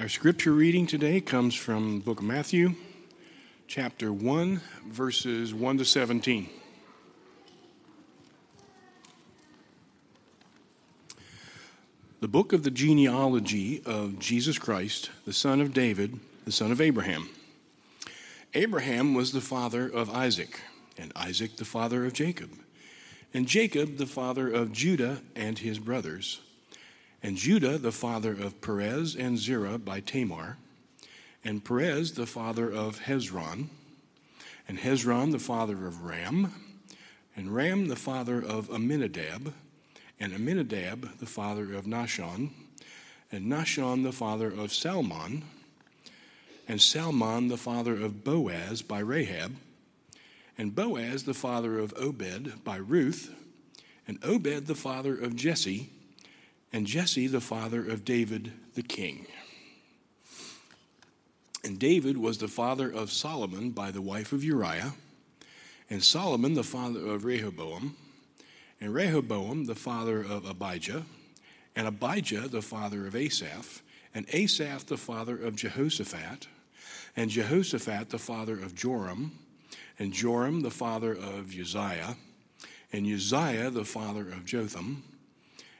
Our scripture reading today comes from the book of Matthew, chapter 1, verses 1 to 17. The book of the genealogy of Jesus Christ, the son of David, the son of Abraham. Abraham was the father of Isaac, and Isaac the father of Jacob, and Jacob the father of Judah and his brothers and Judah the father of Perez and Zerah by Tamar, and Perez the father of Hezron, and Hezron the father of Ram, and Ram the father of Amminadab, and Amminadab the father of Nahshon, and Nahshon the father of Salmon, and Salmon the father of Boaz by Rahab, and Boaz the father of Obed by Ruth, and Obed the father of Jesse and Jesse the father of David the king. And David was the father of Solomon by the wife of Uriah, and Solomon the father of Rehoboam, and Rehoboam the father of Abijah, and Abijah the father of Asaph, and Asaph the father of Jehoshaphat, and Jehoshaphat the father of Joram, and Joram the father of Uzziah, and Uzziah the father of Jotham,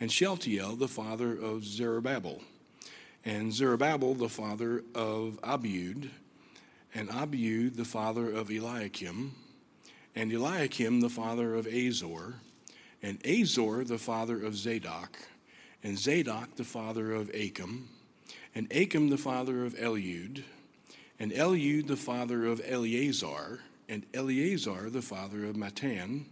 and Shealtiel the father of Zerubbabel, and Zerubbabel the father of Abiud, and Abiud the father of Eliakim, and Eliakim the father of Azor, and Azor the father of Zadok, and Zadok the father of Achim, and Achim the father of Eliud, and Eliud the father of Eleazar, and Eleazar the father of Matthan,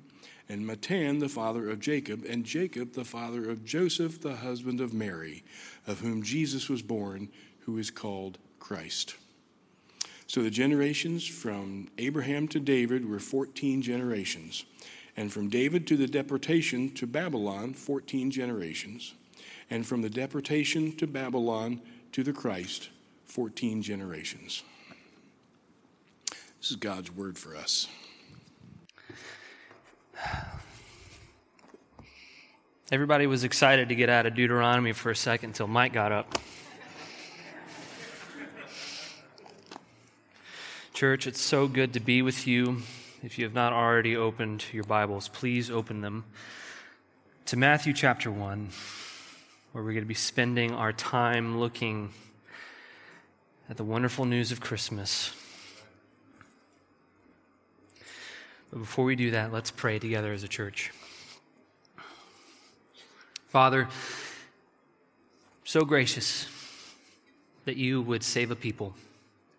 and Matthan the father of Jacob, and Jacob the father of Joseph, the husband of Mary, of whom Jesus was born, who is called Christ. So the generations from Abraham to David were 14 generations, and from David to the deportation to Babylon, 14 generations, and from the deportation to Babylon to the Christ, 14 generations. This is God's word for us. Everybody was excited to get out of Deuteronomy for a second until Mike got up. Church, it's so good to be with you. If you have not already opened your Bibles, please open them to Matthew chapter 1, where we're going to be spending our time looking at the wonderful news of Christmas. Before we do that, let's pray together as a church. Father, so gracious that you would save a people,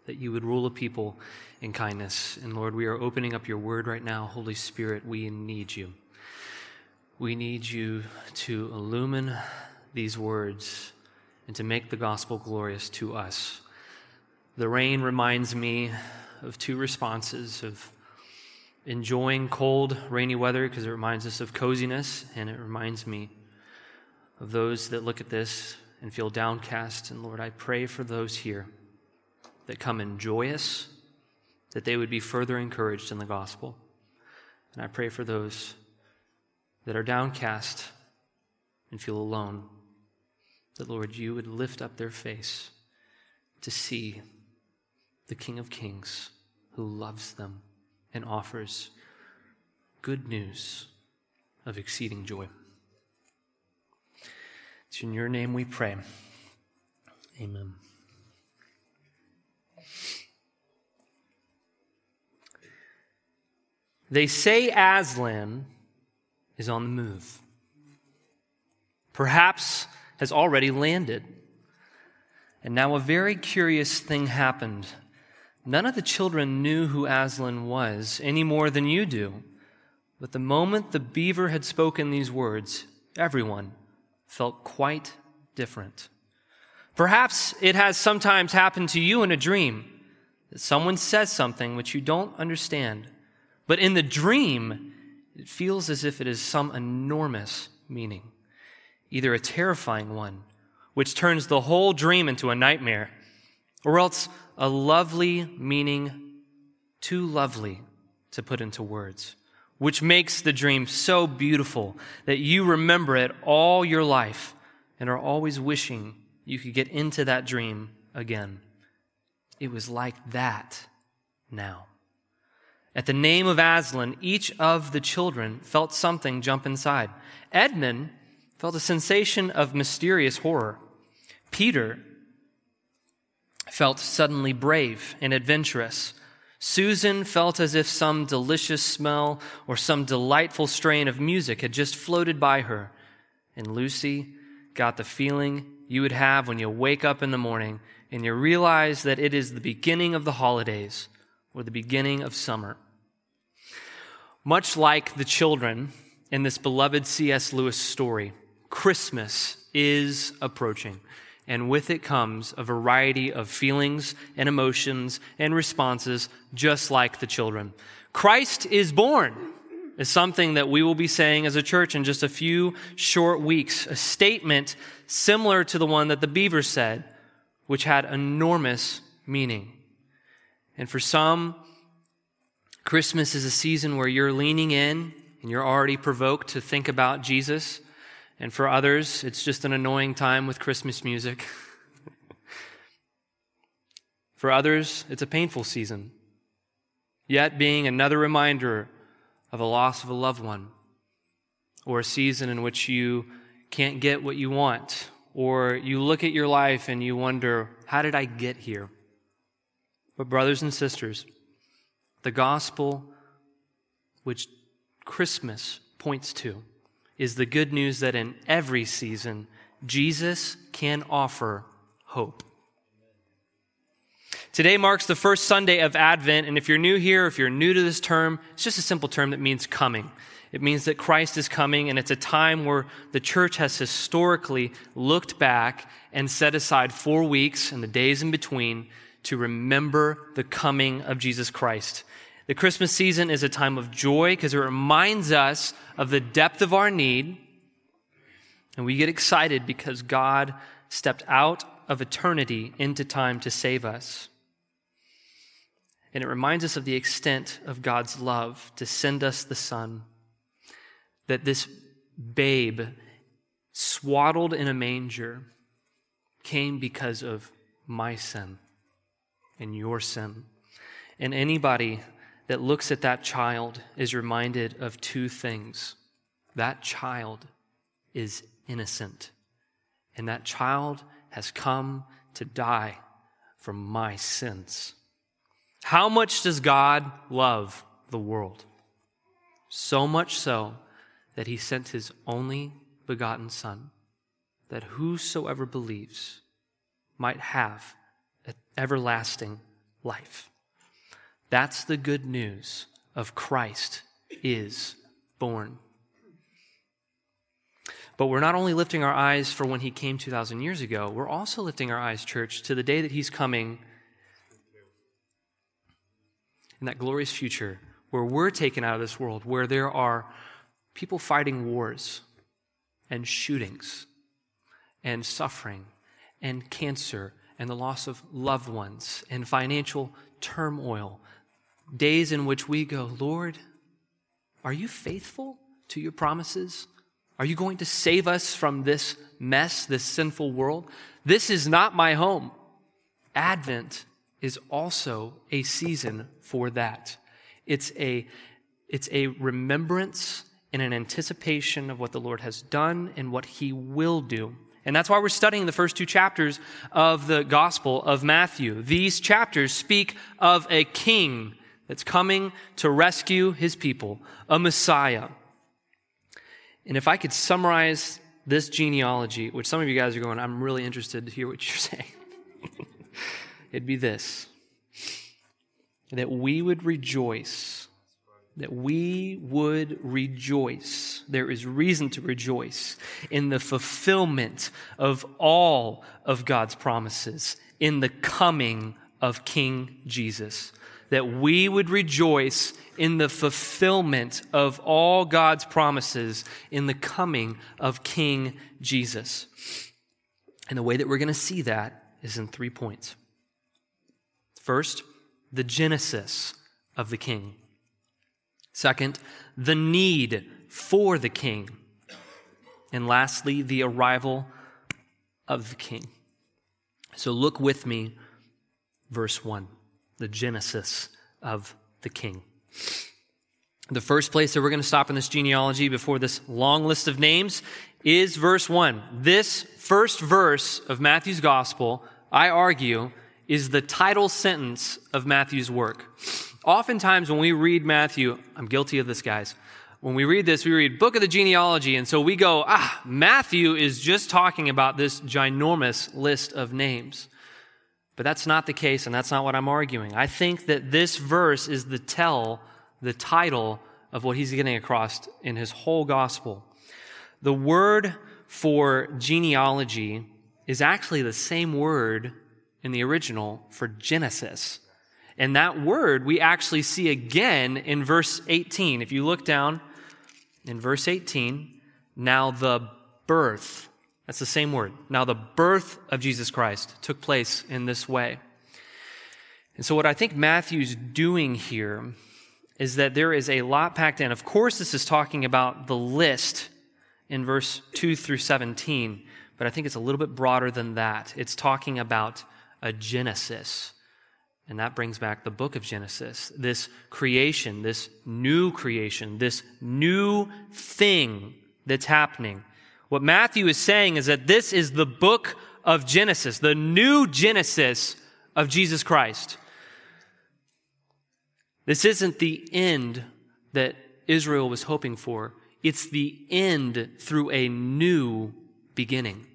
that you would rule a people in kindness. And Lord, we are opening up your word right now. Holy Spirit, we need you. We need you to illumine these words and to make the gospel glorious to us. The rain reminds me of two responses of enjoying cold, rainy weather because it reminds us of coziness and it reminds me of those that look at this and feel downcast. And Lord, I pray for those here that come in joyous, that they would be further encouraged in the gospel. And I pray for those that are downcast and feel alone, that, Lord, you would lift up their face to see the King of Kings who loves them and offers good news of exceeding joy. It's in your name we pray. Amen. They say Aslan is on the move. Perhaps has already landed. And now a very curious thing happened None of the children knew who Aslan was any more than you do. But the moment the beaver had spoken these words, everyone felt quite different. Perhaps it has sometimes happened to you in a dream that someone says something which you don't understand, but in the dream, it feels as if it is some enormous meaning, either a terrifying one, which turns the whole dream into a nightmare, or else a lovely meaning too lovely to put into words, which makes the dream so beautiful that you remember it all your life and are always wishing you could get into that dream again. It was like that now. At the name of Aslan, each of the children felt something jump inside. Edmund felt a sensation of mysterious horror. Peter felt suddenly brave and adventurous. Susan felt as if some delicious smell or some delightful strain of music had just floated by her. And Lucy got the feeling you would have when you wake up in the morning and you realize that it is the beginning of the holidays or the beginning of summer. Much like the children in this beloved C.S. Lewis story, Christmas is approaching. And with it comes a variety of feelings and emotions and responses, just like the children. Christ is born is something that we will be saying as a church in just a few short weeks. A statement similar to the one that the beaver said, which had enormous meaning. And for some, Christmas is a season where you're leaning in and you're already provoked to think about Jesus. And for others, it's just an annoying time with Christmas music. for others, it's a painful season, yet being another reminder of a loss of a loved one, or a season in which you can't get what you want, or you look at your life and you wonder, how did I get here? But, brothers and sisters, the gospel which Christmas points to is the good news that in every season, Jesus can offer hope. Today marks the first Sunday of Advent, and if you're new here, if you're new to this term, it's just a simple term that means coming. It means that Christ is coming, and it's a time where the church has historically looked back and set aside four weeks and the days in between to remember the coming of Jesus Christ. The Christmas season is a time of joy because it reminds us of the depth of our need. And we get excited because God stepped out of eternity into time to save us. And it reminds us of the extent of God's love to send us the Son. That this babe, swaddled in a manger, came because of my sin and your sin. And anybody that looks at that child is reminded of two things. That child is innocent, and that child has come to die for my sins. How much does God love the world? So much so that he sent his only begotten Son, that whosoever believes might have everlasting life. That's the good news of Christ is born. But we're not only lifting our eyes for when he came 2,000 years ago, we're also lifting our eyes, church, to the day that he's coming in that glorious future where we're taken out of this world, where there are people fighting wars and shootings and suffering and cancer and the loss of loved ones and financial turmoil days in which we go, Lord, are you faithful to your promises? Are you going to save us from this mess, this sinful world? This is not my home. Advent is also a season for that. It's a, it's a remembrance and an anticipation of what the Lord has done and what he will do. And that's why we're studying the first two chapters of the Gospel of Matthew. These chapters speak of a king that's coming to rescue his people, a Messiah. And if I could summarize this genealogy, which some of you guys are going, I'm really interested to hear what you're saying, it'd be this that we would rejoice. That we would rejoice. There is reason to rejoice in the fulfillment of all of God's promises, in the coming of King Jesus, that we would rejoice in the fulfillment of all God's promises in the coming of King Jesus. And the way that we're going to see that is in three points. First, the genesis of the king. Second, the need for the king. And lastly, the arrival of the king. So look with me, verse 1, the genesis of the king. The first place that we're going to stop in this genealogy before this long list of names is verse 1. This first verse of Matthew's gospel, I argue, is the title sentence of Matthew's work. Oftentimes, when we read Matthew, I'm guilty of this, guys. When we read this, we read Book of the Genealogy, and so we go, ah, Matthew is just talking about this ginormous list of names. But that's not the case, and that's not what I'm arguing. I think that this verse is the tell, the title of what he's getting across in his whole gospel. The word for genealogy is actually the same word in the original for Genesis. And that word we actually see again in verse 18. If you look down in verse 18, now the birth that's the same word. Now, the birth of Jesus Christ took place in this way. And so, what I think Matthew's doing here is that there is a lot packed in. Of course, this is talking about the list in verse 2 through 17, but I think it's a little bit broader than that. It's talking about a Genesis. And that brings back the book of Genesis. This creation, this new creation, this new thing that's happening what Matthew is saying is that this is the book of Genesis, the new Genesis of Jesus Christ. This isn't the end that Israel was hoping for. It's the end through a new beginning.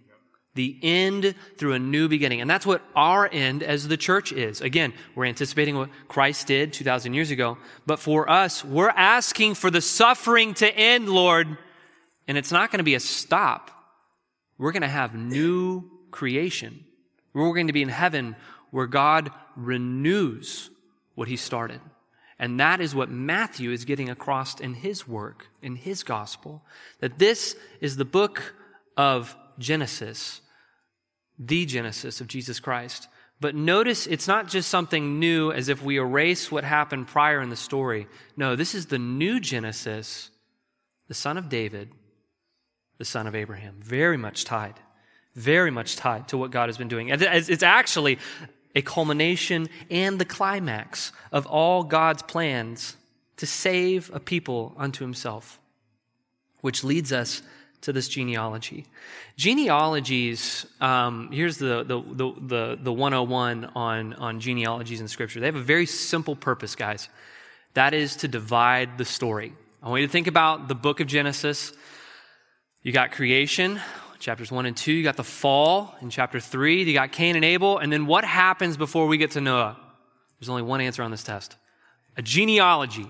The end through a new beginning. And that's what our end as the church is. Again, we're anticipating what Christ did 2,000 years ago. But for us, we're asking for the suffering to end, Lord. And it's not going to be a stop. We're going to have new creation. We're going to be in heaven where God renews what he started. And that is what Matthew is getting across in his work, in his gospel, that this is the book of Genesis, the Genesis of Jesus Christ. But notice it's not just something new as if we erase what happened prior in the story. No, this is the new Genesis, the son of David, the son of Abraham. Very much tied, very much tied to what God has been doing. It's actually a culmination and the climax of all God's plans to save a people unto himself, which leads us to this genealogy. Genealogies, um, here's the, the, the, the, the 101 on, on genealogies in Scripture. They have a very simple purpose, guys. That is to divide the story. I want you to think about the book of Genesis you got creation, chapters 1 and 2. You got the fall in chapter 3. You got Cain and Abel. And then what happens before we get to Noah? There's only one answer on this test a genealogy.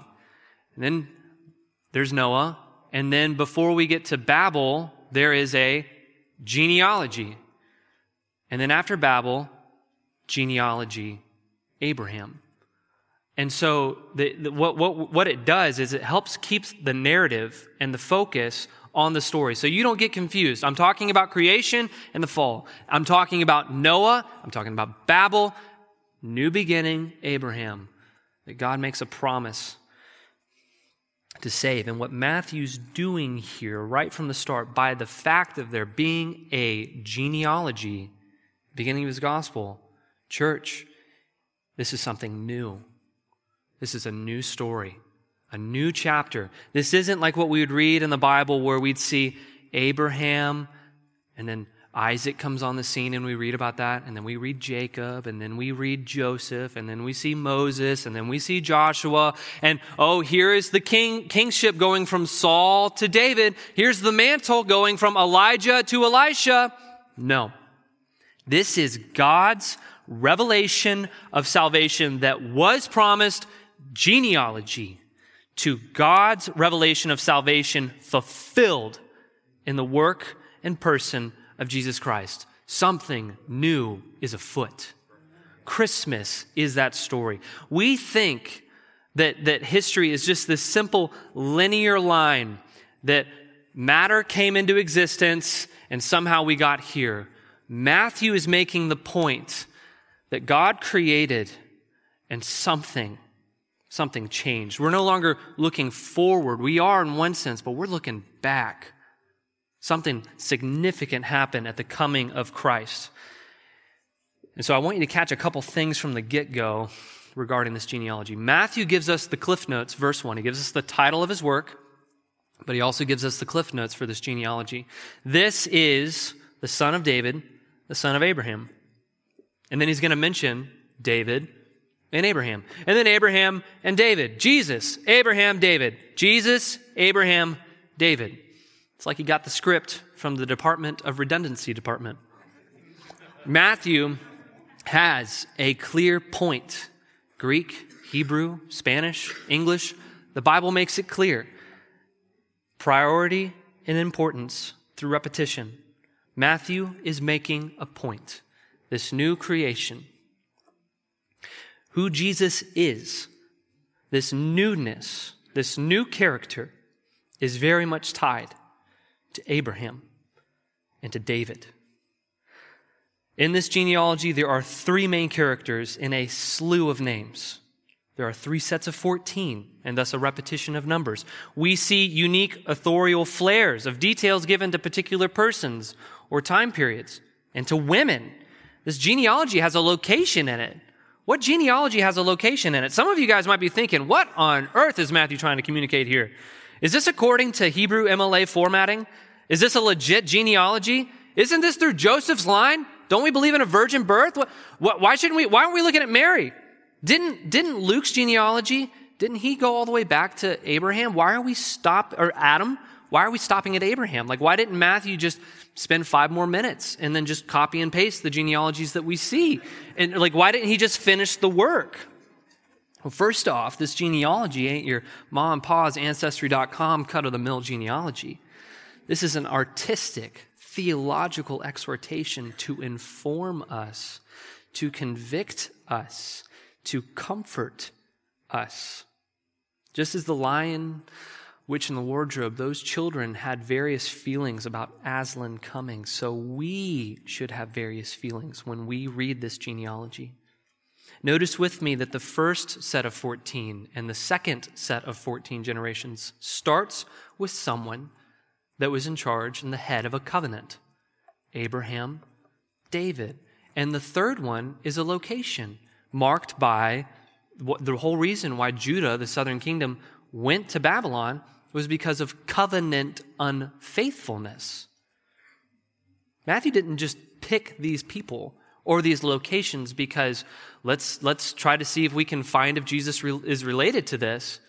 And then there's Noah. And then before we get to Babel, there is a genealogy. And then after Babel, genealogy, Abraham. And so the, the, what, what, what it does is it helps keep the narrative and the focus on the story. So you don't get confused. I'm talking about creation and the fall. I'm talking about Noah. I'm talking about Babel, new beginning, Abraham. That God makes a promise to save. And what Matthew's doing here, right from the start, by the fact of there being a genealogy, beginning of his gospel, church, this is something new. This is a new story a new chapter. This isn't like what we would read in the Bible where we'd see Abraham and then Isaac comes on the scene and we read about that, and then we read Jacob, and then we read Joseph, and then we see Moses, and then we see Joshua, and oh, here is the king, kingship going from Saul to David. Here's the mantle going from Elijah to Elisha. No. This is God's revelation of salvation that was promised genealogy to God's revelation of salvation fulfilled in the work and person of Jesus Christ. Something new is afoot. Christmas is that story. We think that, that history is just this simple linear line that matter came into existence and somehow we got here. Matthew is making the point that God created and something, something changed. We're no longer looking forward. We are in one sense, but we're looking back. Something significant happened at the coming of Christ. And so I want you to catch a couple things from the get go regarding this genealogy. Matthew gives us the cliff notes, verse 1. He gives us the title of his work, but he also gives us the cliff notes for this genealogy. This is the son of David, the son of Abraham. And then he's going to mention David and Abraham. And then Abraham and David. Jesus, Abraham, David. Jesus, Abraham, David. It's like he got the script from the Department of Redundancy Department. Matthew has a clear point Greek, Hebrew, Spanish, English. The Bible makes it clear. Priority and importance through repetition. Matthew is making a point. This new creation, who Jesus is, this newness, this new character, is very much tied to Abraham and to David. In this genealogy, there are three main characters in a slew of names. There are three sets of 14, and thus a repetition of numbers. We see unique authorial flares of details given to particular persons or time periods and to women. This genealogy has a location in it. What genealogy has a location in it? Some of you guys might be thinking, what on earth is Matthew trying to communicate here? Is this according to Hebrew MLA formatting? Is this a legit genealogy? Isn't this through Joseph's line? Don't we believe in a virgin birth? What, what, why shouldn't we? Why aren't we looking at Mary? Didn't, didn't Luke's genealogy, didn't he go all the way back to Abraham? Why are we stop, or Adam? Why are we stopping at Abraham? Like, why didn't Matthew just spend five more minutes and then just copy and paste the genealogies that we see? And like, why didn't he just finish the work? Well, first off, this genealogy ain't your mom and pa's ancestry.com cut of the mill genealogy. This is an artistic, theological exhortation to inform us, to convict us, to comfort us. Just as the lion, witch, in the wardrobe, those children had various feelings about Aslan coming, so we should have various feelings when we read this genealogy. Notice with me that the first set of 14 and the second set of 14 generations starts with someone that was in charge and the head of a covenant Abraham, David. And the third one is a location marked by the whole reason why Judah, the southern kingdom, went to Babylon was because of covenant unfaithfulness. Matthew didn't just pick these people or these locations because let's, let's try to see if we can find if Jesus re- is related to this.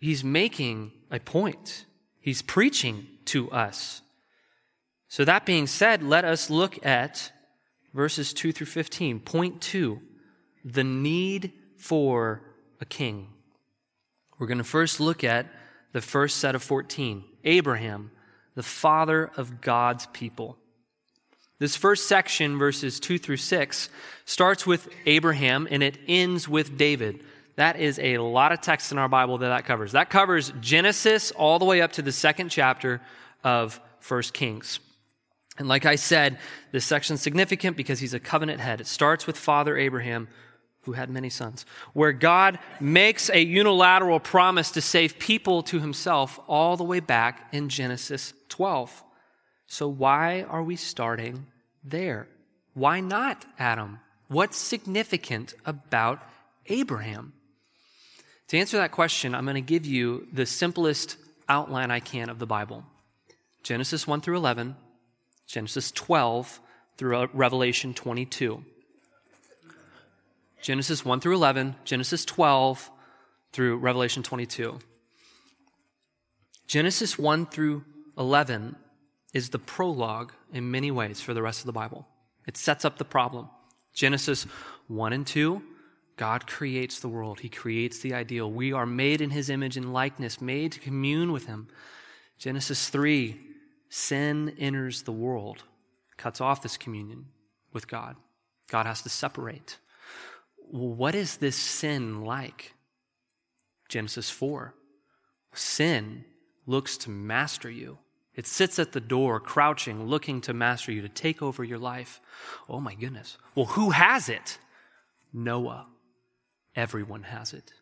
He's making a point. He's preaching to us. So, that being said, let us look at verses 2 through 15. Point 2 the need for a king. We're going to first look at the first set of 14 Abraham, the father of God's people. This first section, verses 2 through 6, starts with Abraham and it ends with David. That is a lot of text in our Bible that that covers. That covers Genesis all the way up to the second chapter of First Kings. And like I said, this section's significant because he's a covenant head. It starts with Father Abraham, who had many sons, where God makes a unilateral promise to save people to himself all the way back in Genesis 12. So why are we starting there? Why not Adam? What's significant about Abraham? To answer that question, I'm going to give you the simplest outline I can of the Bible Genesis 1 through 11, Genesis 12 through uh, Revelation 22. Genesis 1 through 11, Genesis 12 through Revelation 22. Genesis 1 through 11 is the prologue in many ways for the rest of the Bible. It sets up the problem. Genesis 1 and 2 God creates the world, He creates the ideal. We are made in His image and likeness, made to commune with Him. Genesis 3 sin enters the world, cuts off this communion with God. God has to separate. What is this sin like? Genesis 4. Sin looks to master you. It sits at the door, crouching, looking to master you, to take over your life. Oh my goodness. Well, who has it? Noah. Everyone has it.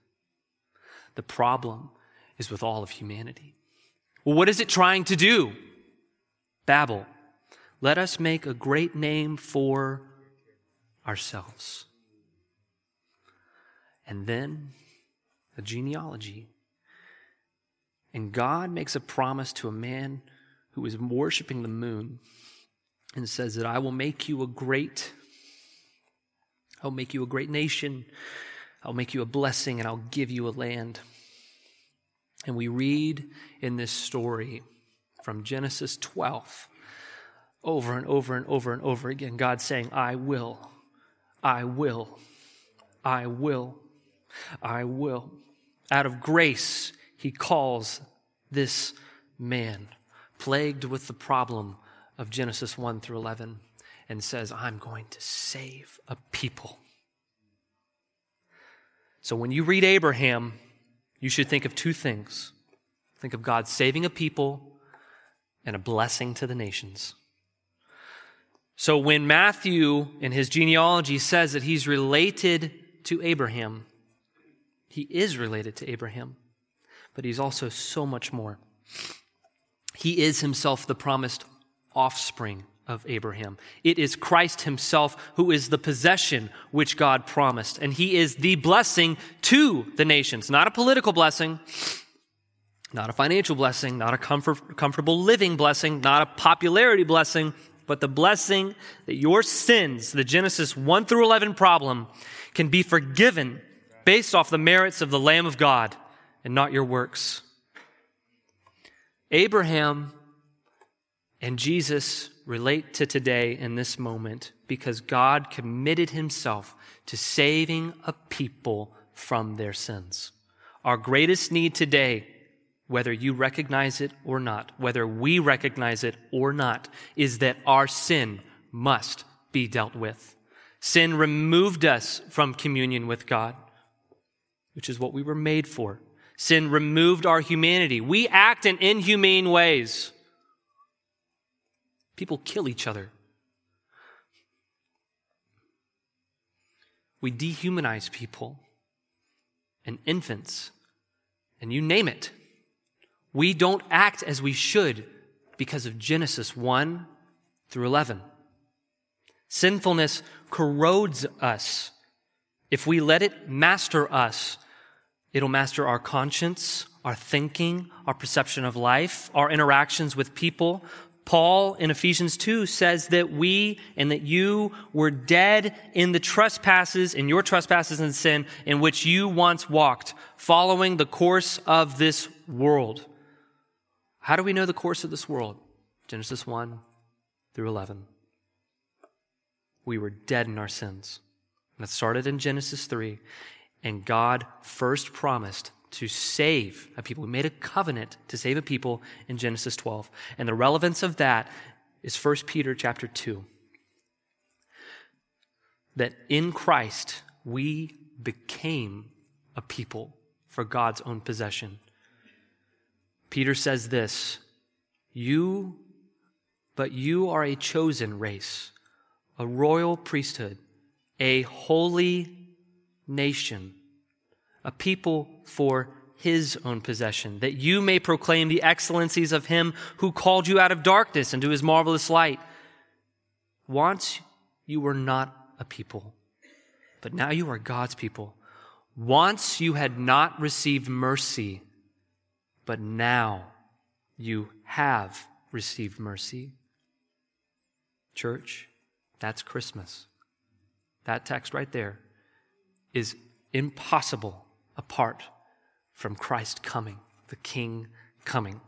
The problem is with all of humanity. Well, what is it trying to do? Babel. Let us make a great name for ourselves. And then a genealogy. And God makes a promise to a man who is worshiping the moon and says that I will make you a great I'll make you a great nation. I'll make you a blessing and I'll give you a land. And we read in this story from Genesis 12 over and over and over and over again God saying, I will, I will, I will, I will. Out of grace, he calls this man, plagued with the problem of Genesis 1 through 11, and says, I'm going to save a people. So when you read Abraham, you should think of two things think of God saving a people and a blessing to the nations. So when Matthew in his genealogy says that he's related to Abraham, he is related to Abraham, but he's also so much more. He is himself the promised offspring of Abraham. It is Christ himself who is the possession which God promised, and he is the blessing to the nations, not a political blessing, not a financial blessing, not a comfort, comfortable living blessing, not a popularity blessing, but the blessing that your sins, the Genesis 1 through 11 problem, can be forgiven based off the merits of the Lamb of God and not your works. Abraham and Jesus relate to today in this moment because God committed himself to saving a people from their sins. Our greatest need today, whether you recognize it or not, whether we recognize it or not, is that our sin must be dealt with. Sin removed us from communion with God, which is what we were made for. Sin removed our humanity. We act in inhumane ways. People kill each other. We dehumanize people and infants, and you name it. We don't act as we should because of Genesis 1 through 11. Sinfulness corrodes us. If we let it master us, it'll master our conscience, our thinking, our perception of life, our interactions with people, Paul in Ephesians 2 says that we and that you were dead in the trespasses, in your trespasses and sin, in which you once walked, following the course of this world. How do we know the course of this world? Genesis 1 through 11. We were dead in our sins. And it started in Genesis 3. And God first promised to save a people. We made a covenant to save a people in Genesis 12. And the relevance of that is 1 Peter chapter 2. That in Christ we became a people for God's own possession. Peter says this, you, but you are a chosen race, a royal priesthood, a holy nation a people for his own possession, that you may proclaim the excellencies of him who called you out of darkness into his marvelous light. Once you were not a people, but now you are God's people. Once you had not received mercy, but now you have received mercy. Church, that's Christmas. That text right there is impossible apart from Christ coming, the King coming.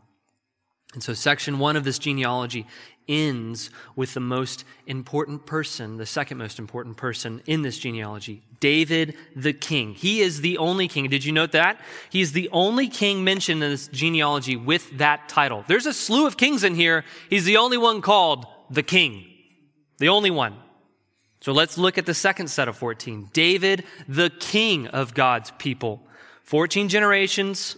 And so, section one of this genealogy ends with the most important person, the second most important person in this genealogy, David the king. He is the only king. Did you note that? He is the only king mentioned in this genealogy with that title. There's a slew of kings in here. He's the only one called the king. The only one. So let's look at the second set of 14. David, the king of God's people. 14 generations.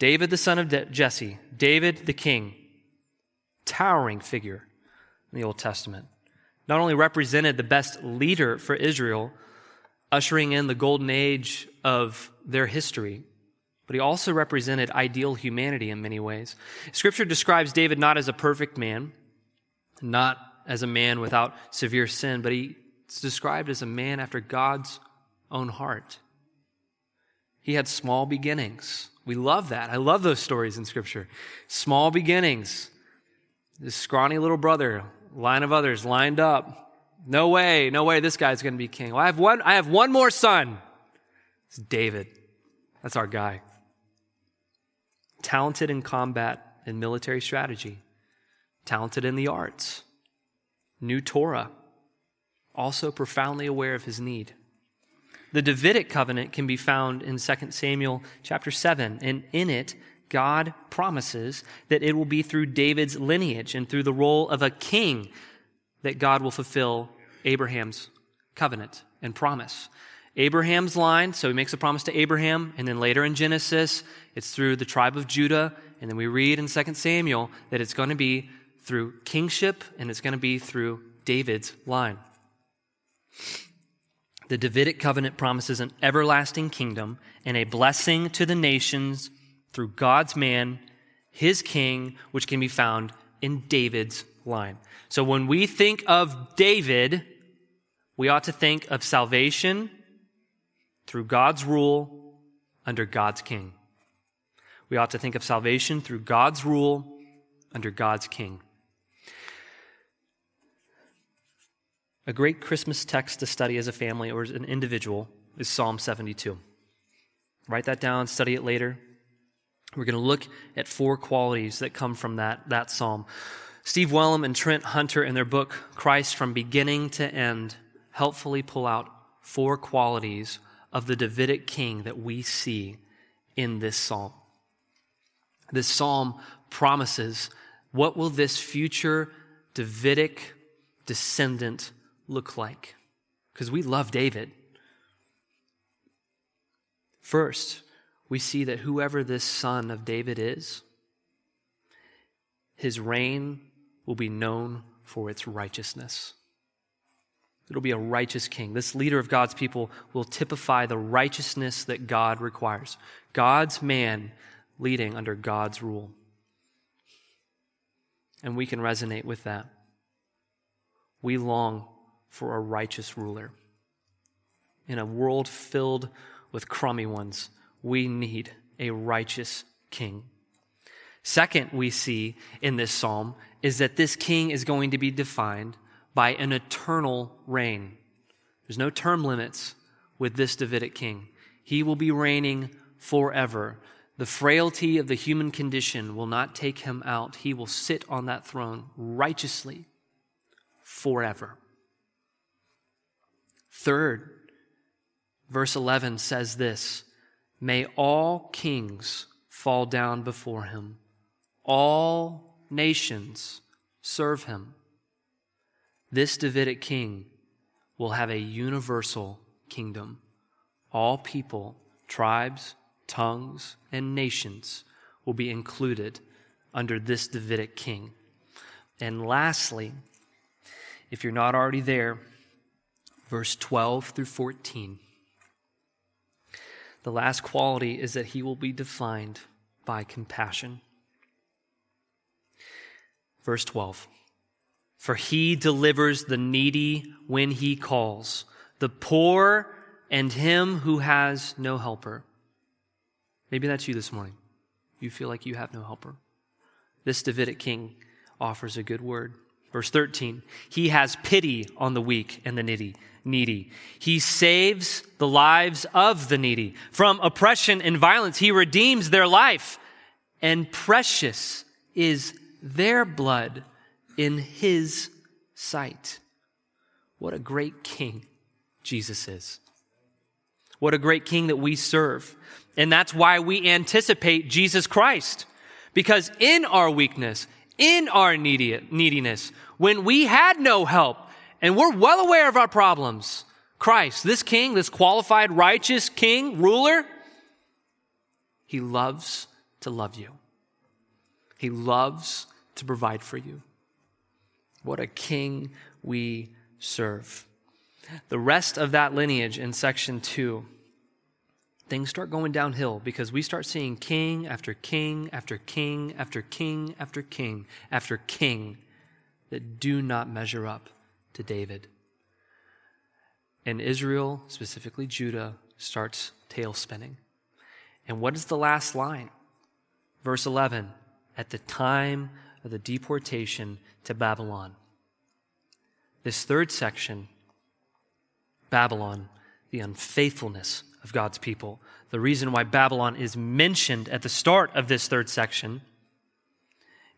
David, the son of Jesse. David, the king. Towering figure in the Old Testament. Not only represented the best leader for Israel, ushering in the golden age of their history, but he also represented ideal humanity in many ways. Scripture describes David not as a perfect man, not as a man without severe sin, but he's described as a man after God's own heart. He had small beginnings. We love that. I love those stories in Scripture. Small beginnings. This scrawny little brother, line of others lined up. No way, no way this guy's going to be king. Well, I have one, I have one more son. It's David. That's our guy. Talented in combat and military strategy. Talented in the arts knew Torah, also profoundly aware of his need. The Davidic covenant can be found in 2 Samuel chapter 7, and in it, God promises that it will be through David's lineage and through the role of a king that God will fulfill Abraham's covenant and promise. Abraham's line, so he makes a promise to Abraham, and then later in Genesis, it's through the tribe of Judah, and then we read in 2 Samuel that it's going to be through kingship and it's going to be through David's line. The Davidic covenant promises an everlasting kingdom and a blessing to the nations through God's man, his king, which can be found in David's line. So when we think of David, we ought to think of salvation through God's rule under God's king. We ought to think of salvation through God's rule under God's king. A great Christmas text to study as a family or as an individual is Psalm 72. Write that down, study it later. We're going to look at four qualities that come from that, that psalm. Steve Wellum and Trent Hunter, in their book, Christ from Beginning to End, helpfully pull out four qualities of the Davidic king that we see in this psalm. This psalm promises what will this future Davidic descendant look like? Because we love David. First, we see that whoever this son of David is, his reign will be known for its righteousness. It'll be a righteous king. This leader of God's people will typify the righteousness that God requires. God's man leading under God's rule. And we can resonate with that. We long for a righteous ruler. In a world filled with crummy ones, we need a righteous king. Second, we see in this psalm is that this king is going to be defined by an eternal reign. There's no term limits with this Davidic king. He will be reigning forever. The frailty of the human condition will not take him out. He will sit on that throne righteously forever. Third, verse 11 says this May all kings fall down before him, all nations serve him. This Davidic king will have a universal kingdom. All people, tribes, tongues, and nations will be included under this Davidic king. And lastly, if you're not already there, verse 12 through 14. The last quality is that he will be defined by compassion. Verse 12 For he delivers the needy when he calls, the poor and him who has no helper. Maybe that's you this morning. You feel like you have no helper. This Davidic king offers a good word. Verse 13 He has pity on the weak and the needy needy. He saves the lives of the needy. From oppression and violence, he redeems their life. And precious is their blood in his sight. What a great king Jesus is. What a great king that we serve. And that's why we anticipate Jesus Christ. Because in our weakness, in our neediness, when we had no help, And we're well aware of our problems. Christ, this king, this qualified, righteous king, ruler, he loves to love you. He loves to provide for you. What a king we serve. The rest of that lineage in section two, things start going downhill because we start seeing king after king after king after king after king after king that do not measure up to David. And Israel, specifically Judah, starts tail spinning. And what is the last line? Verse 11 At the time of the deportation to Babylon. This third section, Babylon, the unfaithfulness of God's people. The reason why Babylon is mentioned at the start of this third section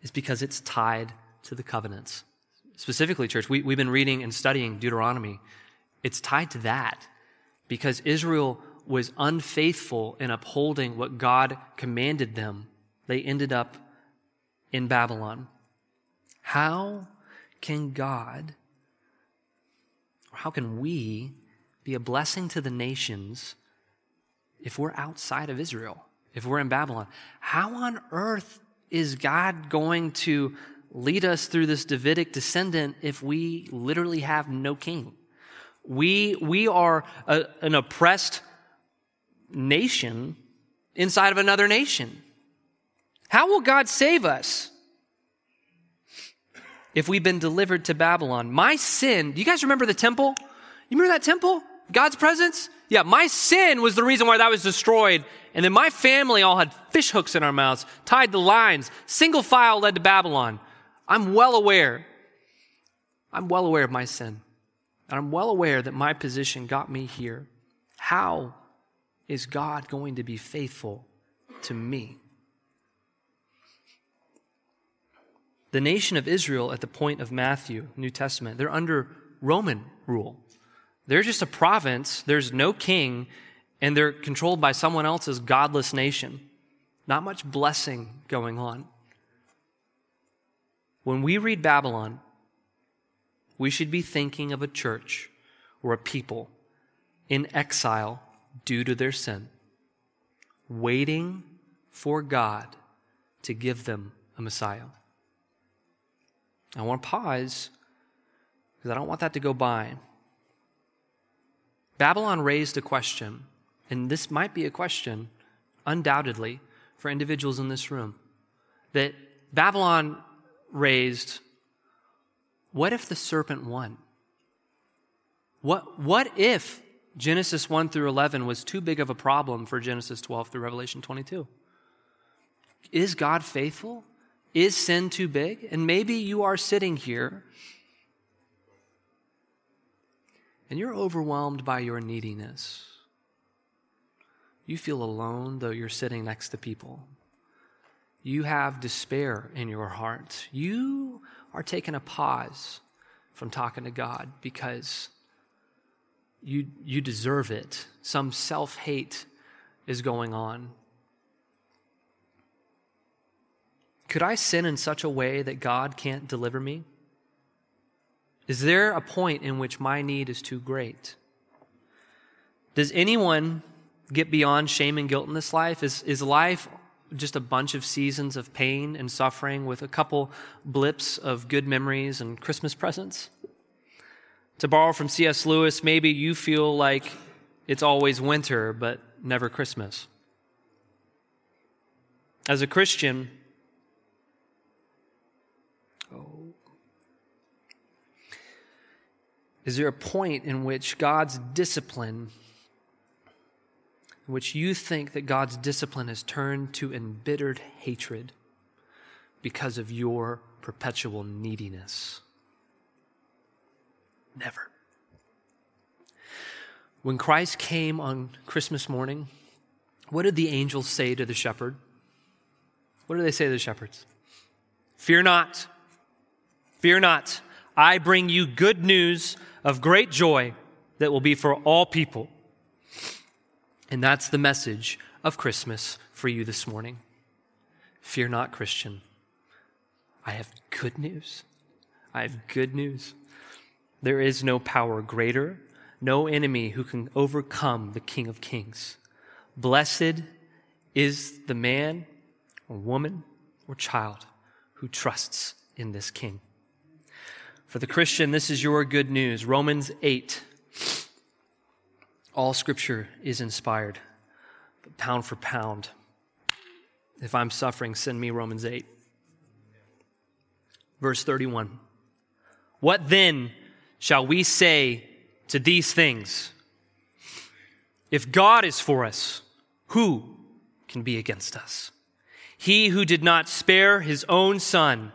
is because it's tied to the covenants. Specifically, church, we, we've been reading and studying Deuteronomy. It's tied to that because Israel was unfaithful in upholding what God commanded them. They ended up in Babylon. How can God, or how can we be a blessing to the nations if we're outside of Israel, if we're in Babylon? How on earth is God going to lead us through this Davidic descendant if we literally have no king? We, we are a, an oppressed nation inside of another nation. How will God save us if we've been delivered to Babylon? My sin, do you guys remember the temple? You remember that temple? God's presence? Yeah, my sin was the reason why that was destroyed. And then my family all had fish hooks in our mouths, tied the lines, single file led to Babylon. I'm well aware. I'm well aware of my sin. And I'm well aware that my position got me here. How is God going to be faithful to me? The nation of Israel at the point of Matthew, New Testament, they're under Roman rule. They're just a province, there's no king, and they're controlled by someone else's godless nation. Not much blessing going on. When we read Babylon, we should be thinking of a church or a people in exile due to their sin, waiting for God to give them a Messiah. I want to pause because I don't want that to go by. Babylon raised a question, and this might be a question, undoubtedly, for individuals in this room. That Babylon raised what if the serpent won? What, what if Genesis 1 through 11 was too big of a problem for Genesis 12 through Revelation 22? Is God faithful? Is sin too big? And maybe you are sitting here and you're overwhelmed by your neediness. You feel alone, though you're sitting next to people. You have despair in your heart. You are taking a pause from talking to God because you, you deserve it. Some self hate is going on. Could I sin in such a way that God can't deliver me? Is there a point in which my need is too great? Does anyone get beyond shame and guilt in this life? Is, is life just a bunch of seasons of pain and suffering with a couple blips of good memories and Christmas presents? To borrow from C.S. Lewis, maybe you feel like it's always winter, but never Christmas. As a Christian, Is there a point in which God's discipline, in which you think that God's discipline has turned to embittered hatred because of your perpetual neediness? Never. When Christ came on Christmas morning, what did the angels say to the shepherd? What did they say to the shepherds? Fear not. Fear not. I bring you good news of great joy that will be for all people. And that's the message of Christmas for you this morning. Fear not, Christian. I have good news. I have good news. There is no power greater, no enemy who can overcome the King of Kings. Blessed is the man or woman or child who trusts in this King. For the Christian, this is your good news. Romans 8. All scripture is inspired, but pound for pound. If I'm suffering, send me Romans 8. Verse 31. What then shall we say to these things? If God is for us, who can be against us? He who did not spare his own son,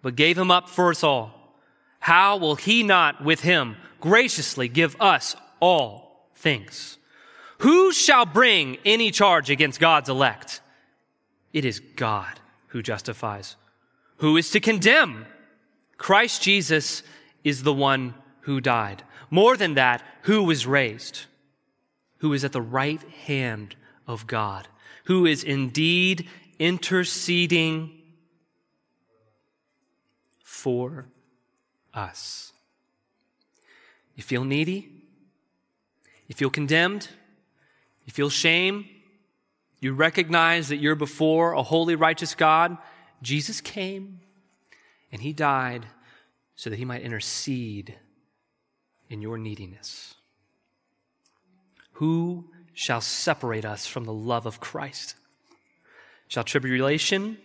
but gave him up for us all, how will he not with him graciously give us all things? Who shall bring any charge against God's elect? It is God who justifies. Who is to condemn? Christ Jesus is the one who died. More than that, who was raised, who is at the right hand of God, who is indeed interceding for us. You feel needy? You feel condemned? You feel shame? You recognize that you're before a holy, righteous God? Jesus came and he died so that he might intercede in your neediness. Who shall separate us from the love of Christ? Shall tribulation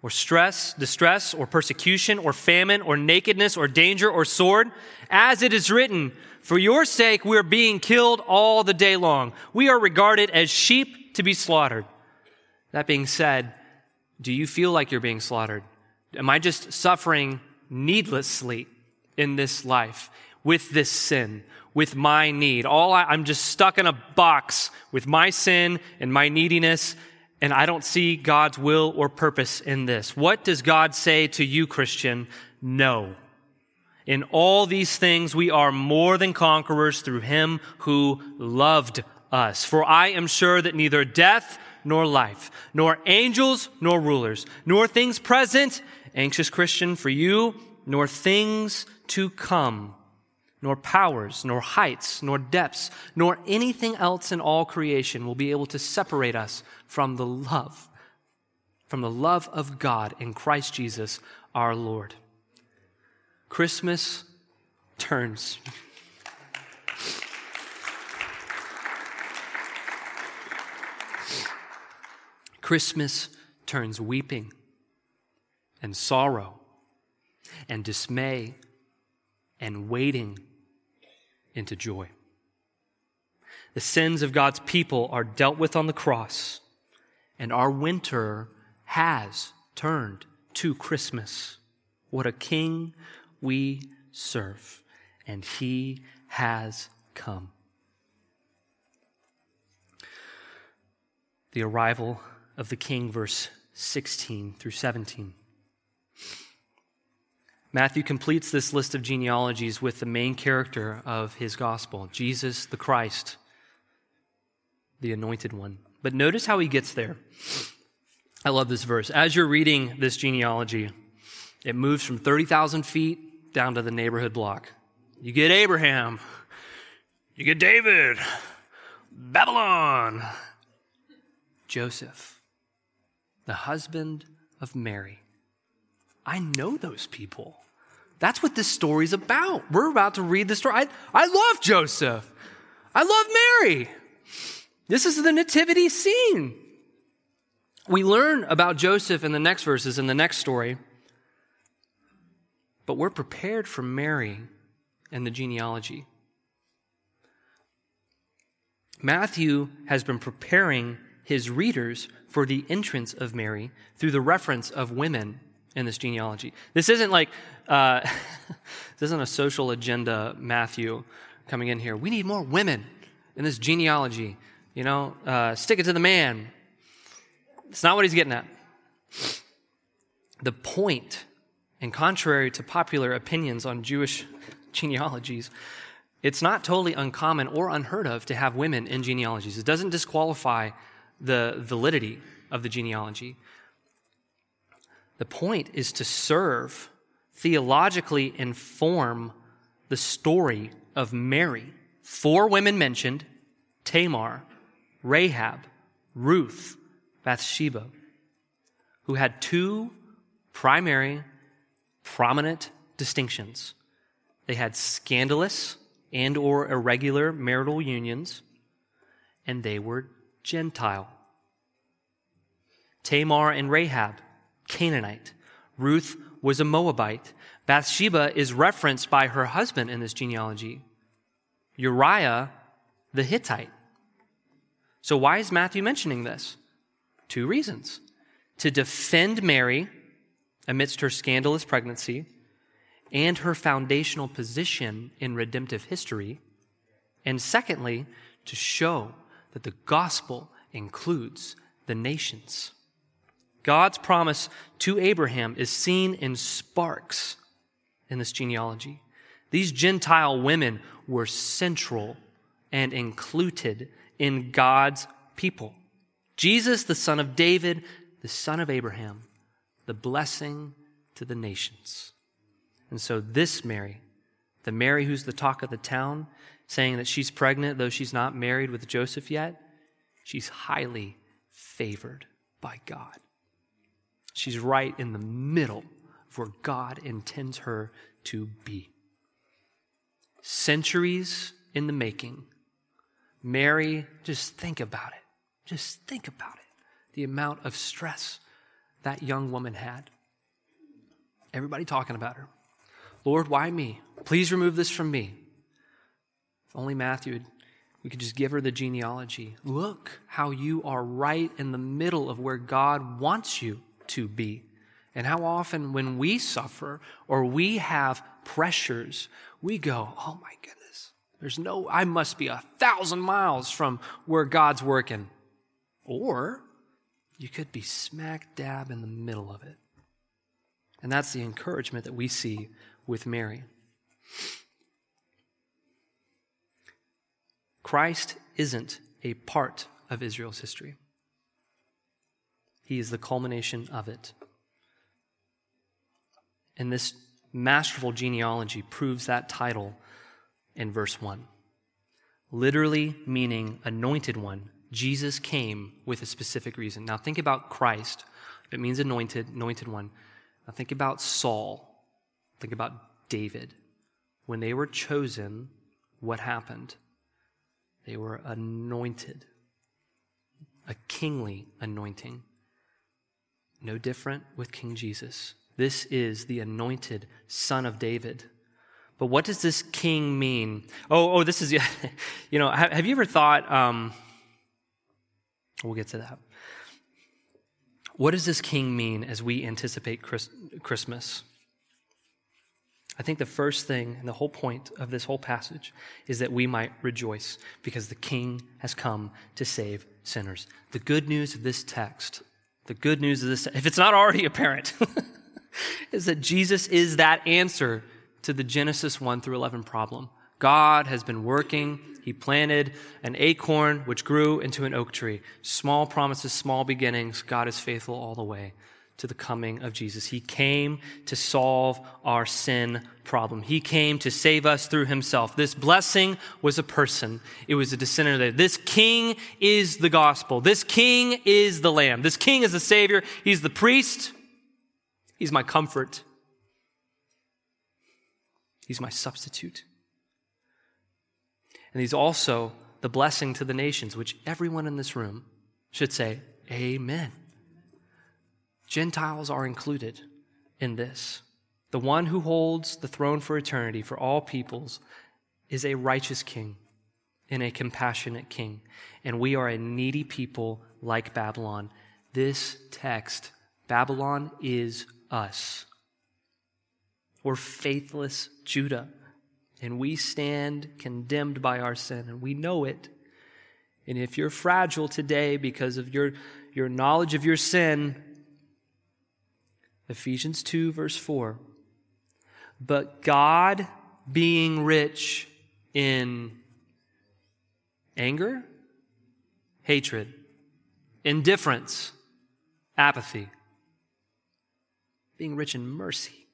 or stress, distress or persecution or famine or nakedness or danger or sword? As it is written, for your sake we are being killed all the day long. We are regarded as sheep to be slaughtered. That being said, do you feel like you're being slaughtered? Am I just suffering needlessly in this life with this sin, with my need. All I, I'm just stuck in a box with my sin and my neediness, and I don't see God's will or purpose in this. What does God say to you, Christian? No. In all these things, we are more than conquerors through him who loved us. For I am sure that neither death nor life, nor angels nor rulers, nor things present anxious Christian, for you, nor things to come, nor powers, nor heights, nor depths, nor anything else in all creation will be able to separate us from the love, from the love of God in Christ Jesus our Lord. Christmas turns. Christmas turns weeping and sorrow and dismay and waiting into joy. The sins of God's people are dealt with on the cross, and our winter has turned to Christmas. What a king we serve, and he has come. The arrival of the king, verse 16 through 17. Matthew completes this list of genealogies with the main character of his gospel, Jesus the Christ, the anointed one. But notice how he gets there. I love this verse. As you're reading this genealogy, it moves from 30,000 feet down to the neighborhood block. You get Abraham, you get David, Babylon, Joseph, the husband of Mary. I know those people. That's what this story's about. We're about to read the story. I, I love Joseph. I love Mary. This is the nativity scene. We learn about Joseph in the next verses, in the next story, but we're prepared for Mary and the genealogy. Matthew has been preparing his readers for the entrance of Mary through the reference of women in this genealogy. This isn't like, uh, this isn't a social agenda Matthew coming in here. We need more women in this genealogy. You know, uh, stick it to the man. It's not what he's getting at. The point, and contrary to popular opinions on Jewish genealogies, it's not totally uncommon or unheard of to have women in genealogies. It doesn't disqualify the validity of the genealogy. The point is to serve, theologically inform the story of Mary. Four women mentioned Tamar, Rahab, Ruth, Bathsheba, who had two primary, prominent distinctions. They had scandalous and or irregular marital unions, and they were Gentile. Tamar and Rahab, Canaanite. Ruth was a Moabite. Bathsheba is referenced by her husband in this genealogy, Uriah the Hittite. So, why is Matthew mentioning this? Two reasons to defend Mary amidst her scandalous pregnancy and her foundational position in redemptive history. And secondly, to show that the gospel includes the nations. God's promise to Abraham is seen in sparks in this genealogy. These Gentile women were central and included in God's people. Jesus, the son of David, the son of Abraham, the blessing to the nations. And so, this Mary, the Mary who's the talk of the town, saying that she's pregnant, though she's not married with Joseph yet, she's highly favored by God. She's right in the middle of where God intends her to be. Centuries in the making. Mary, just think about it. Just think about it. The amount of stress that young woman had. Everybody talking about her. Lord, why me? Please remove this from me. If only Matthew we could just give her the genealogy. Look how you are right in the middle of where God wants you to be. And how often, when we suffer or we have pressures, we go, Oh my goodness, there's no, I must be a thousand miles from where God's working. Or you could be smack dab in the middle of it. And that's the encouragement that we see with Mary. Christ isn't a part of Israel's history. He is the culmination of it. And this masterful genealogy proves that title in verse 1. Literally meaning anointed one, Jesus came with a specific reason. Now think about Christ. It means anointed, anointed one. Now think about Saul. Think about David. When they were chosen, what happened? They were anointed, a kingly anointing. No different with King Jesus. This is the anointed son of David. But what does this king mean? Oh, oh, this is, you know, have, you ever thought, um, we'll get to that. What does this king mean as we anticipate Chris, Christmas? I think the first thing and the whole point of this whole passage is that we might rejoice because the king has come to save sinners. The good news of this text, the good news of this, if it's not already apparent, is that Jesus is that answer to the Genesis 1 through 11 problem. God has been working. He planted an acorn which grew into an oak tree. Small promises, small beginnings. God is faithful all the way to the coming of Jesus. He came to solve our sin problem. He came to save us through himself. This blessing was a person. It was a descendant of This king is the gospel. This king is the lamb. This king is the savior. He's the priest. He's my comfort. He's my substitute. And he's also the blessing to the nations, which everyone in this room should say, Amen. Gentiles are included in this. The one who holds the throne for eternity for all peoples is a righteous king and a compassionate king. And we are a needy people like Babylon. This text, Babylon is us. We're faithless Judah, and we stand condemned by our sin, and we know it. And if you're fragile today because of your, your knowledge of your sin, Ephesians 2, verse 4. But God, being rich in anger, hatred, indifference, apathy, being rich in mercy,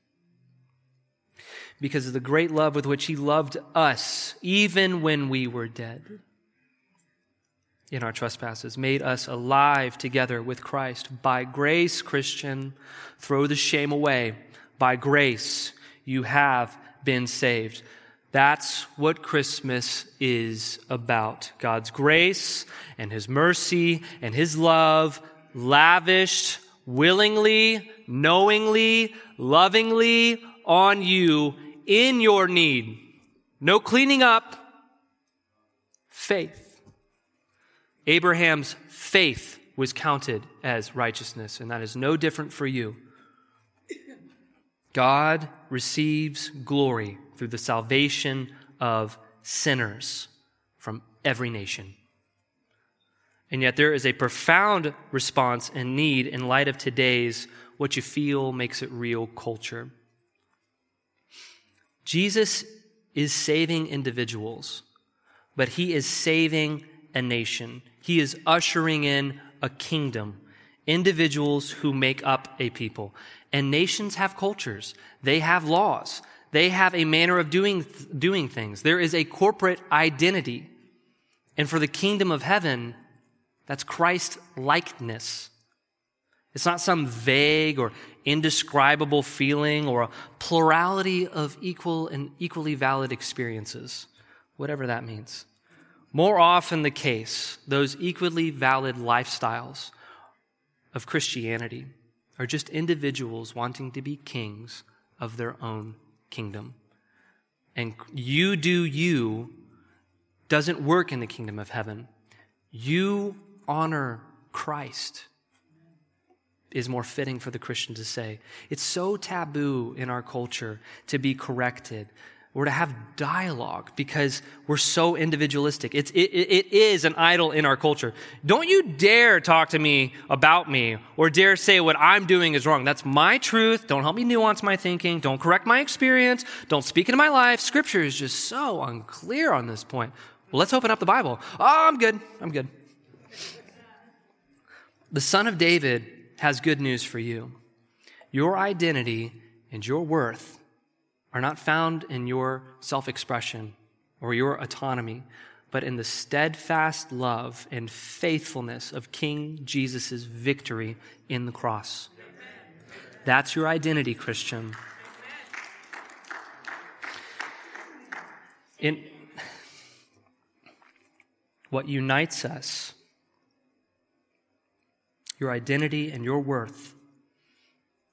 because of the great love with which he loved us, even when we were dead in our trespasses, made us alive together with Christ. By grace, Christian, throw the shame away. By grace, you have been saved. That's what Christmas is about. God's grace and His mercy and His love lavished willingly, knowingly, lovingly on you in your need. No cleaning up. Faith. Abraham's faith was counted as righteousness, and that is no different for you. God receives glory through the salvation of sinners from every nation. And yet, there is a profound response and need in light of today's what you feel makes it real culture. Jesus is saving individuals, but he is saving a nation. He is ushering in a kingdom, individuals who make up a people. And nations have cultures, they have laws, they have a manner of doing, doing things. There is a corporate identity. And for the kingdom of heaven, that's Christ likeness. It's not some vague or indescribable feeling or a plurality of equal and equally valid experiences, whatever that means. More often the case, those equally valid lifestyles of Christianity are just individuals wanting to be kings of their own kingdom. And you do you doesn't work in the kingdom of heaven. You honor Christ is more fitting for the Christian to say. It's so taboo in our culture to be corrected, we're to have dialogue because we're so individualistic. It's, it, it is an idol in our culture. Don't you dare talk to me about me or dare say what I'm doing is wrong. That's my truth. Don't help me nuance my thinking. Don't correct my experience. Don't speak into my life. Scripture is just so unclear on this point. Well, let's open up the Bible. Oh, I'm good. I'm good. The son of David has good news for you. Your identity and your worth are not found in your self expression or your autonomy, but in the steadfast love and faithfulness of King Jesus' victory in the cross. That's your identity, Christian. In what unites us, your identity and your worth,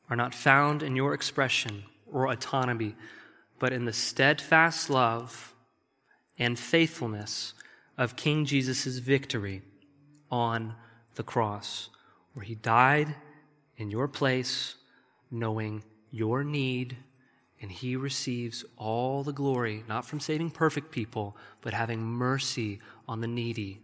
are not found in your expression or autonomy, but in the steadfast love and faithfulness of King Jesus' victory on the cross, where he died in your place, knowing your need, and he receives all the glory, not from saving perfect people, but having mercy on the needy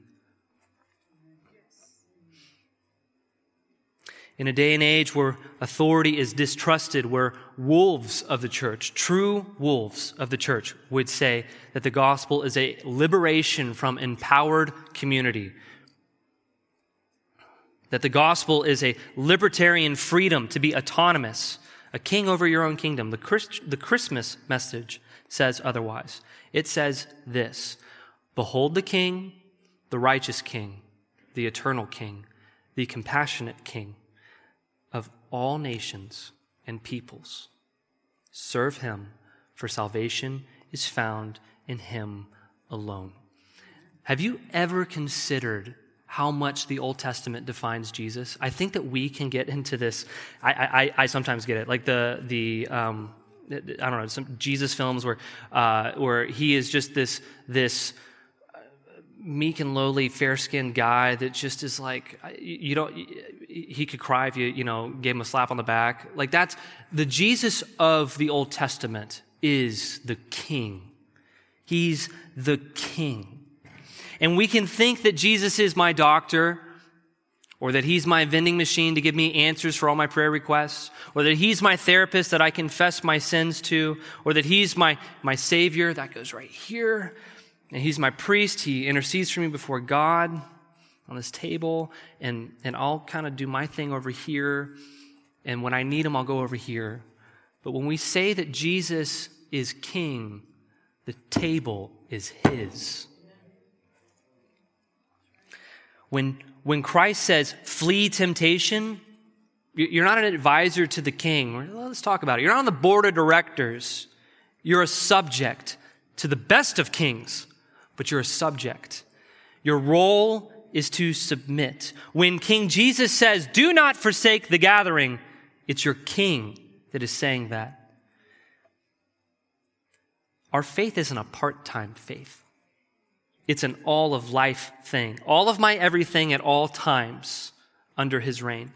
In a day and age where authority is distrusted, where wolves of the church, true wolves of the church, would say that the gospel is a liberation from empowered community. That the gospel is a libertarian freedom to be autonomous, a king over your own kingdom. The, Christ, the Christmas message says otherwise. It says this Behold the king, the righteous king, the eternal king, the compassionate king all nations and peoples. Serve him, for salvation is found in him alone. Have you ever considered how much the Old Testament defines Jesus? I think that we can get into this. I, I, I sometimes get it, like the the um, I don't know some Jesus films where uh, where he is just this this meek and lowly, fair skinned guy that just is like, you don't, he could cry if you, you know, gave him a slap on the back. Like that's the Jesus of the Old Testament is the king. He's the king. And we can think that Jesus is my doctor, or that he's my vending machine to give me answers for all my prayer requests, or that he's my therapist that I confess my sins to, or that he's my, my savior. That goes right here. And he's my priest. He intercedes for me before God on this table. And, and I'll kind of do my thing over here. And when I need him, I'll go over here. But when we say that Jesus is king, the table is his. When, when Christ says, flee temptation, you're not an advisor to the king. Let's talk about it. You're not on the board of directors. You're a subject to the best of kings, but you're a subject. Your role is to submit. When King Jesus says, Do not forsake the gathering, it's your king that is saying that. Our faith isn't a part time faith, it's an all of life thing. All of my everything at all times under his reign.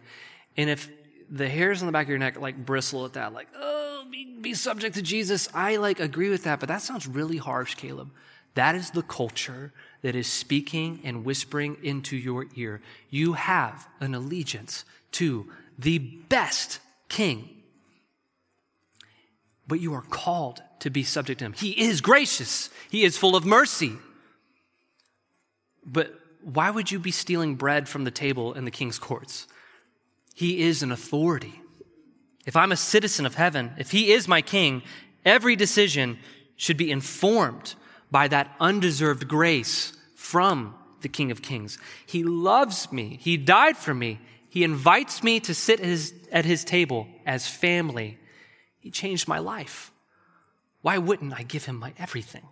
And if the hairs on the back of your neck like bristle at that, like, oh, be, be subject to Jesus, I like agree with that, but that sounds really harsh, Caleb. That is the culture that is speaking and whispering into your ear. You have an allegiance to the best king. But you are called to be subject to him. He is gracious, he is full of mercy. But why would you be stealing bread from the table in the king's courts? He is an authority. If I'm a citizen of heaven, if he is my king, every decision should be informed by that undeserved grace from the King of Kings. He loves me. He died for me. He invites me to sit his, at his table as family. He changed my life. Why wouldn't I give him my everything?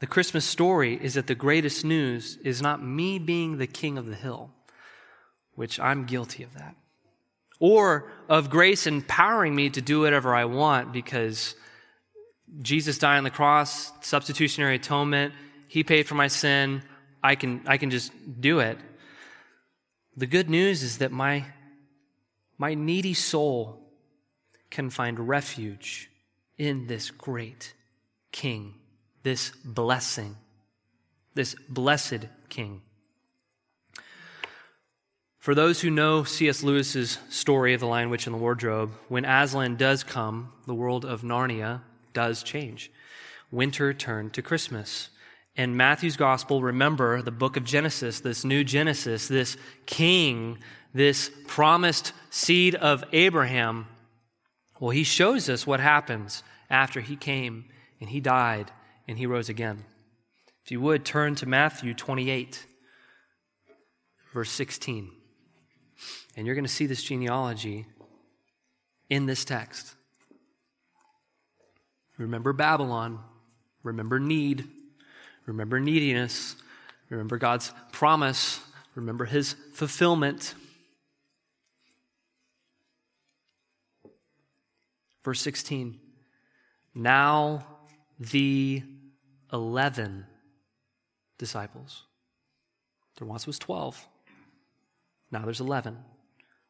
The Christmas story is that the greatest news is not me being the king of the hill, which I'm guilty of that, or of grace empowering me to do whatever I want because Jesus died on the cross, substitutionary atonement, he paid for my sin. I can, I can just do it. The good news is that my, my needy soul can find refuge in this great King, this blessing, this blessed King. For those who know C.S. Lewis's story of The Lion, Witch, and the Wardrobe, when Aslan does come, the world of Narnia does change. Winter turned to Christmas. In Matthew's gospel, remember the book of Genesis, this new Genesis, this king, this promised seed of Abraham. Well, he shows us what happens after he came and he died and he rose again. If you would turn to Matthew 28, verse 16. And you're going to see this genealogy in this text. Remember Babylon. Remember need. Remember neediness. Remember God's promise. Remember his fulfillment. Verse 16. Now the 11 disciples. There once was 12. Now there's 11.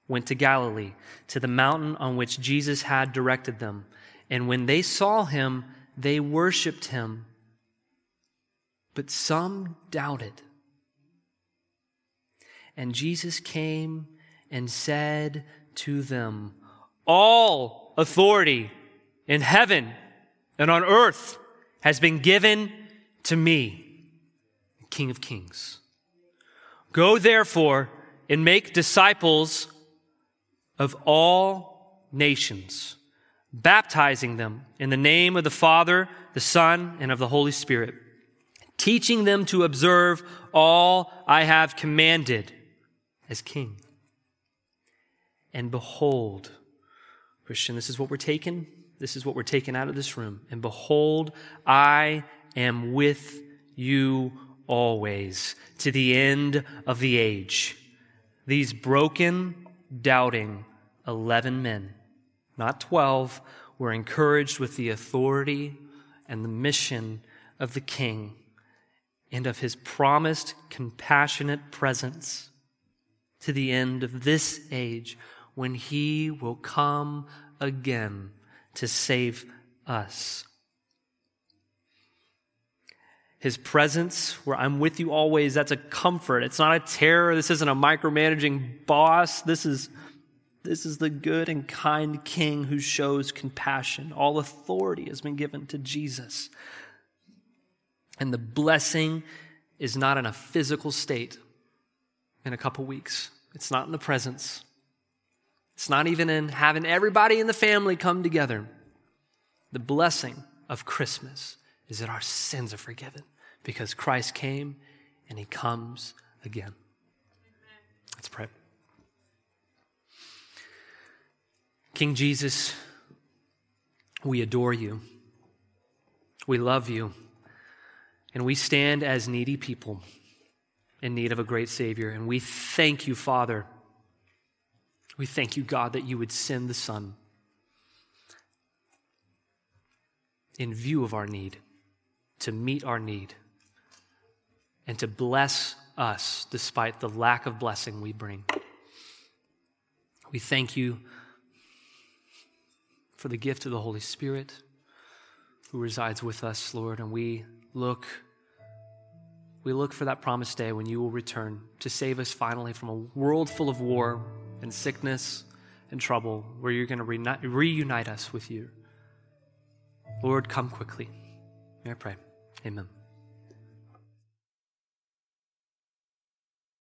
Went to Galilee, to the mountain on which Jesus had directed them. And when they saw him, they worshiped him. But some doubted. And Jesus came and said to them, All authority in heaven and on earth has been given to me, King of Kings. Go therefore and make disciples of all nations baptizing them in the name of the Father, the Son, and of the Holy Spirit, teaching them to observe all I have commanded as King. And behold, Christian, this is what we're taking. This is what we're taking out of this room. And behold, I am with you always to the end of the age. These broken, doubting 11 men not 12, were encouraged with the authority and the mission of the King and of his promised compassionate presence to the end of this age when he will come again to save us. His presence, where I'm with you always, that's a comfort. It's not a terror. This isn't a micromanaging boss. This is this is the good and kind King who shows compassion. All authority has been given to Jesus. And the blessing is not in a physical state in a couple weeks, it's not in the presence. It's not even in having everybody in the family come together. The blessing of Christmas is that our sins are forgiven because Christ came and he comes again. Let's pray. King Jesus, we adore you. We love you. And we stand as needy people in need of a great Savior. And we thank you, Father. We thank you, God, that you would send the Son in view of our need, to meet our need, and to bless us despite the lack of blessing we bring. We thank you for the gift of the Holy Spirit who resides with us, Lord, and we look we look for that promised day when you will return to save us finally from a world full of war and sickness and trouble, where you're going to reunite us with you. Lord, come quickly. May I pray. Amen.